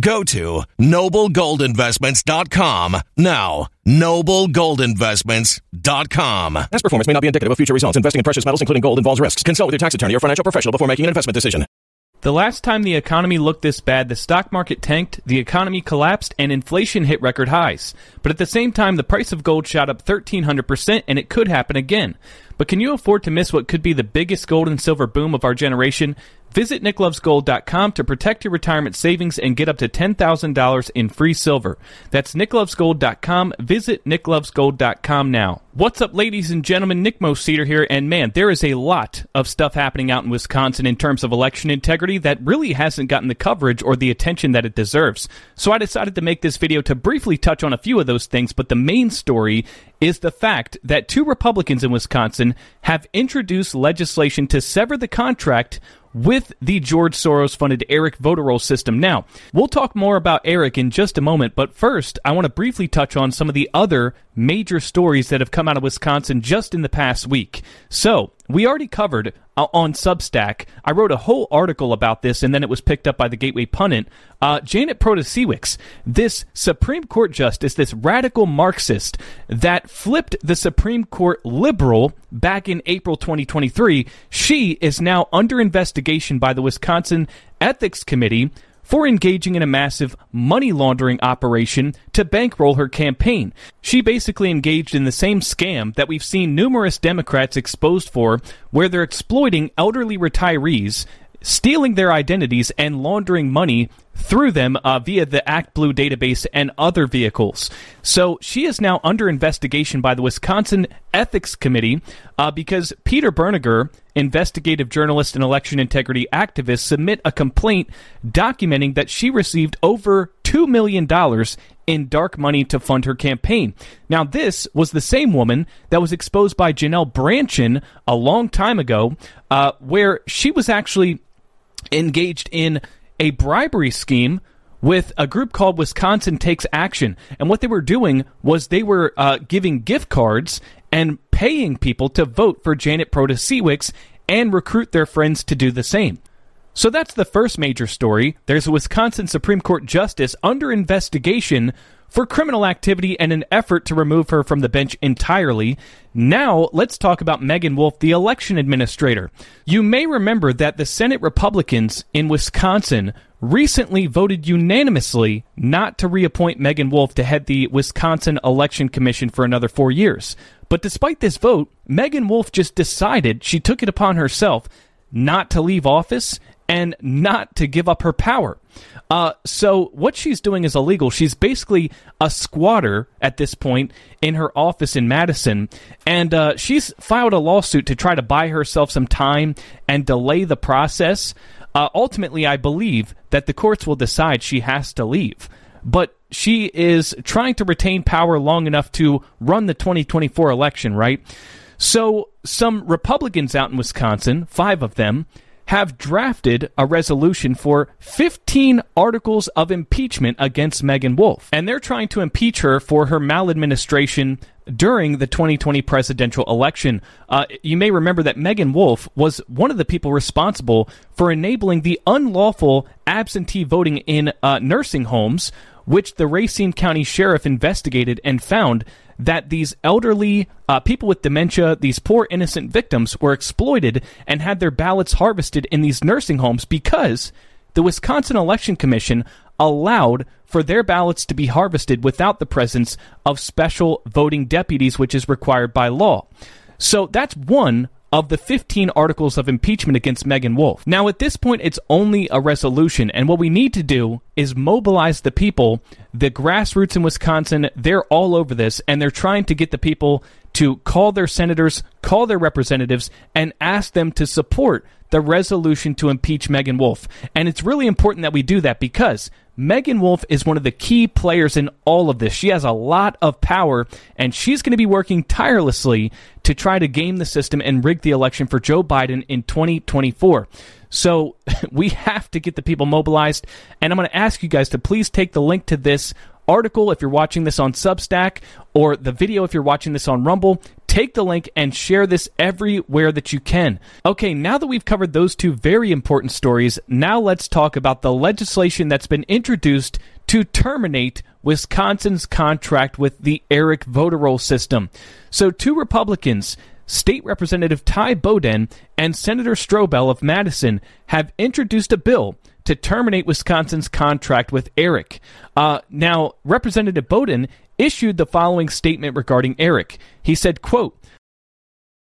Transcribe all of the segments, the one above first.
Go to noblegoldinvestments.com now. Noblegoldinvestments.com. Past performance may not be indicative of future results. Investing in precious metals, including gold, involves risks. Consult with your tax attorney or financial professional before making an investment decision. The last time the economy looked this bad, the stock market tanked, the economy collapsed, and inflation hit record highs. But at the same time, the price of gold shot up 1300%, and it could happen again. But can you afford to miss what could be the biggest gold and silver boom of our generation? Visit nicklovesgold.com to protect your retirement savings and get up to $10,000 in free silver. That's nicklovesgold.com. Visit nicklovesgold.com now. What's up, ladies and gentlemen? Nick Moseder here, and man, there is a lot of stuff happening out in Wisconsin in terms of election integrity that really hasn't gotten the coverage or the attention that it deserves. So I decided to make this video to briefly touch on a few of those things, but the main story is the fact that two Republicans in Wisconsin have introduced legislation to sever the contract with the George Soros funded ERIC voter roll system. Now, we'll talk more about ERIC in just a moment, but first, I want to briefly touch on some of the other major stories that have come out of Wisconsin just in the past week. So, we already covered uh, on Substack. I wrote a whole article about this, and then it was picked up by the Gateway Pundit. Uh, Janet Protasiewicz, this Supreme Court justice, this radical Marxist that flipped the Supreme Court liberal back in April 2023, she is now under investigation by the Wisconsin Ethics Committee for engaging in a massive money laundering operation to bankroll her campaign. She basically engaged in the same scam that we've seen numerous Democrats exposed for, where they're exploiting elderly retirees stealing their identities and laundering money through them uh, via the ActBlue database and other vehicles. So she is now under investigation by the Wisconsin Ethics Committee uh, because Peter Bernegger, investigative journalist and election integrity activist, submit a complaint documenting that she received over $2 million in dark money to fund her campaign. Now, this was the same woman that was exposed by Janelle Brandtjen a long time ago, uh, where she was actually engaged in a bribery scheme with a group called Wisconsin Takes Action. And what they were doing was they were uh, giving gift cards and paying people to vote for Janet Protasiewicz and recruit their friends to do the same. So that's the first major story. There's a Wisconsin Supreme Court justice under investigation for criminal activity and an effort to remove her from the bench entirely. Now, let's talk about Meagan Wolfe, the election administrator. You may remember that the Senate Republicans in Wisconsin recently voted unanimously not to reappoint Meagan Wolfe to head the Wisconsin Election Commission for another four years. But despite this vote, Meagan Wolfe just decided she took it upon herself not to leave office and not to give up her power. Uh, so what she's doing is illegal. She's basically a squatter at this point in her office in Madison, and uh, she's filed a lawsuit to try to buy herself some time and delay the process. Uh, ultimately, I believe that the courts will decide she has to leave, but she is trying to retain power long enough to run the 2024 election, right? So, some Republicans out in Wisconsin, five of them, have drafted a resolution for 15 articles of impeachment against Meagan Wolfe. And they're trying to impeach her for her maladministration during the 2020 presidential election. Uh, you may remember that Meagan Wolfe was one of the people responsible for enabling the unlawful absentee voting in uh, nursing homes, which the Racine County Sheriff investigated and found that these elderly uh, people with dementia, these poor innocent victims, were exploited and had their ballots harvested in these nursing homes because the Wisconsin Election Commission allowed for their ballots to be harvested without the presence of special voting deputies, which is required by law. So that's one of the 15 articles of impeachment against Meagan Wolfe. Now, at this point, it's only a resolution, and what we need to do is mobilize the people. The grassroots in Wisconsin, they're all over this, and they're trying to get the people to call their senators, call their representatives, and ask them to support the resolution to impeach Meagan Wolfe. And it's really important that we do that because Meagan Wolfe is one of the key players in all of this. She has a lot of power, and she's going to be working tirelessly to try to game the system and rig the election for Joe Biden in 2024. So we have to get the people mobilized, and I'm going to ask you guys to please take the link to this article if you're watching this on Substack or the video if you're watching this on Rumble. Take the link and share this everywhere that you can. Okay, now that we've covered those two very important stories, now let's talk about the legislation that's been introduced to terminate Wisconsin's contract with the ERIC voter roll system. So, two Republicans, State Representative Ty Bodden and Senator Stroebel of Madison, have introduced a bill to terminate Wisconsin's contract with ERIC. Uh, now, Representative Bodden issued the following statement regarding ERIC. He said, quote,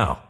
now.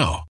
now.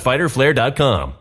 fighterflare.com.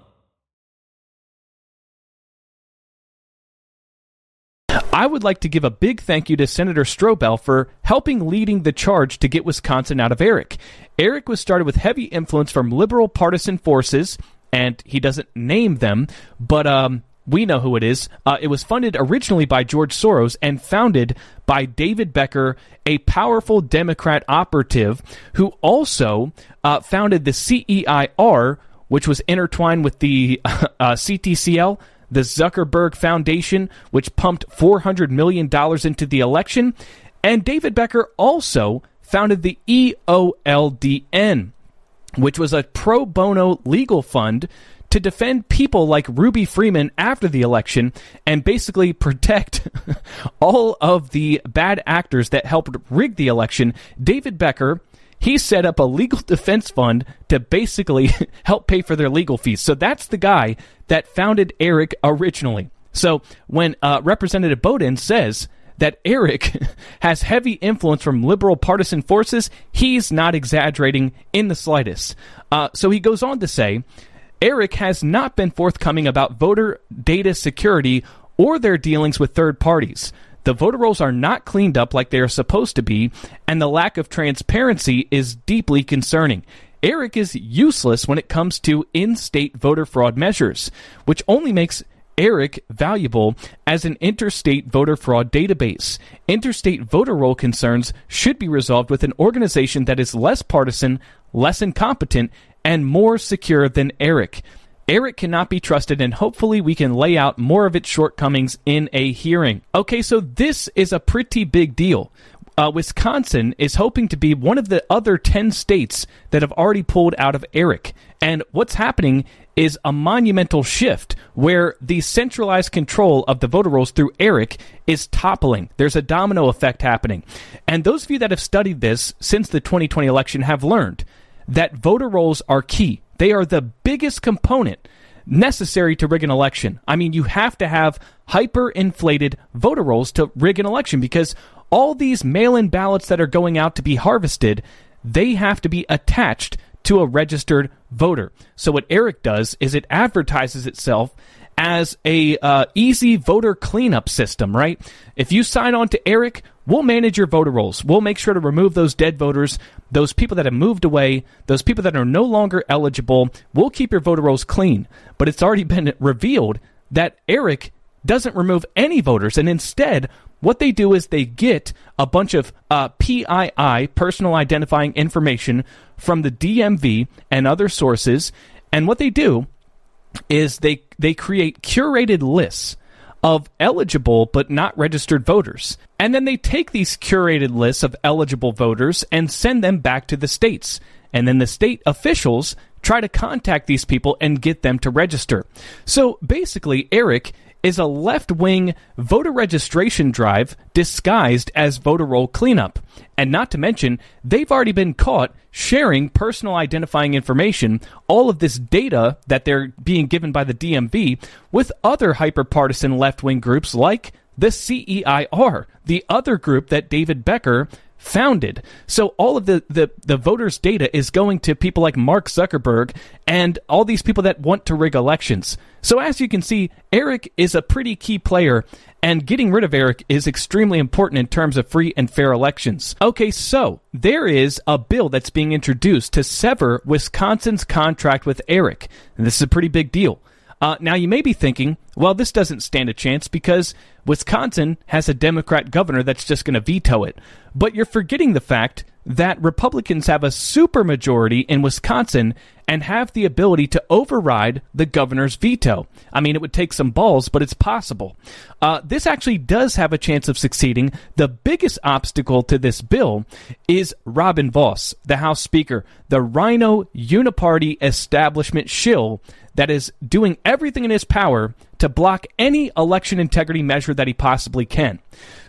I would like to give a big thank you to Senator Stroebel for helping leading the charge to get Wisconsin out of ERIC. ERIC was started with heavy influence from liberal partisan forces, and he doesn't name them, but um, we know who it is. Uh, it was funded originally by George Soros and founded by David Becker, a powerful Democrat operative who also uh, founded the CEIR, which was intertwined with the uh, CTCL, the Zuckerberg Foundation, which pumped $400 million into the election. And David Becker also founded the EOLDN, which was a pro bono legal fund to defend people like Ruby Freeman after the election and basically protect all of the bad actors that helped rig the election. David Becker he set up a legal defense fund to basically help pay for their legal fees. So that's the guy that founded ERIC originally. So when uh, Representative Bodden says that ERIC has heavy influence from liberal partisan forces, he's not exaggerating in the slightest. Uh, so he goes on to say ERIC has not been forthcoming about voter data security or their dealings with third parties. The voter rolls are not cleaned up like they are supposed to be, and the lack of transparency is deeply concerning. ERIC is useless when it comes to in state voter fraud measures, which only makes ERIC valuable as an interstate voter fraud database. Interstate voter roll concerns should be resolved with an organization that is less partisan, less incompetent, and more secure than ERIC. ERIC cannot be trusted, and hopefully we can lay out more of its shortcomings in a hearing. Okay, so this is a pretty big deal. Uh, Wisconsin is hoping to be one of the other 10 states that have already pulled out of ERIC. And what's happening is a monumental shift where the centralized control of the voter rolls through ERIC is toppling. There's a domino effect happening. And those of you that have studied this since the 2020 election have learned that voter rolls are key. They are the biggest component necessary to rig an election. I mean, you have to have hyperinflated voter rolls to rig an election because all these mail in ballots that are going out to be harvested, they have to be attached to a registered voter. So what Eric does is it advertises itself as a uh, easy voter cleanup system, right? If you sign on to Eric, we'll manage your voter rolls. We'll make sure to remove those dead voters, those people that have moved away, those people that are no longer eligible. We'll keep your voter rolls clean. But it's already been revealed that Eric doesn't remove any voters, and instead, what they do is they get a bunch of uh, PII, personal identifying information, from the DMV and other sources. And what they do is they they create curated lists of eligible but not registered voters. And then they take these curated lists of eligible voters and send them back to the states. And then the state officials try to contact these people and get them to register. So basically, Eric is a left wing voter registration drive disguised as voter roll cleanup. And not to mention, they've already been caught sharing personal identifying information, all of this data that they're being given by the DMV, with other hyperpartisan left wing groups like the CEIR, the other group that David Becker founded. So all of the, the, the voters' data is going to people like Mark Zuckerberg and all these people that want to rig elections. So as you can see, Eric is a pretty key player, and getting rid of Eric is extremely important in terms of free and fair elections. Okay, so there is a bill that's being introduced to sever Wisconsin's contract with Eric. And this is a pretty big deal. Uh, now, you may be thinking, well, this doesn't stand a chance because Wisconsin has a Democrat governor that's just going to veto it. But you're forgetting the fact that Republicans have a supermajority in Wisconsin and have the ability to override the governor's veto. I mean, it would take some balls, but it's possible. Uh, this actually does have a chance of succeeding. The biggest obstacle to this bill is Robin Vos, the House Speaker, the rhino Uniparty establishment shill that is doing everything in his power to block any election integrity measure that he possibly can.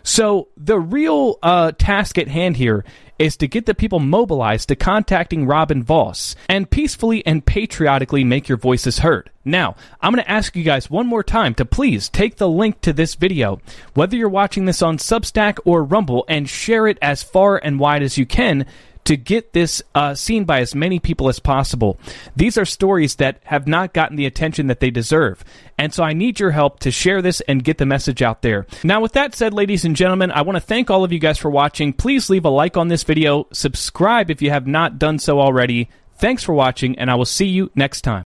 So the real uh, task at hand here is to get the people mobilized to contacting Robin Vos and peacefully and patriotically make your voices heard. Now, I'm going to ask you guys one more time to please take the link to this video, whether you're watching this on Substack or Rumble, and share it as far and wide as you can to get this uh, seen by as many people as possible. These are stories that have not gotten the attention that they deserve. And so I need your help to share this and get the message out there. Now, with that said, ladies and gentlemen, I want to thank all of you guys for watching. Please leave a like on this video, subscribe if you have not done so already. Thanks for watching, and I will see you next time.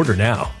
Order now.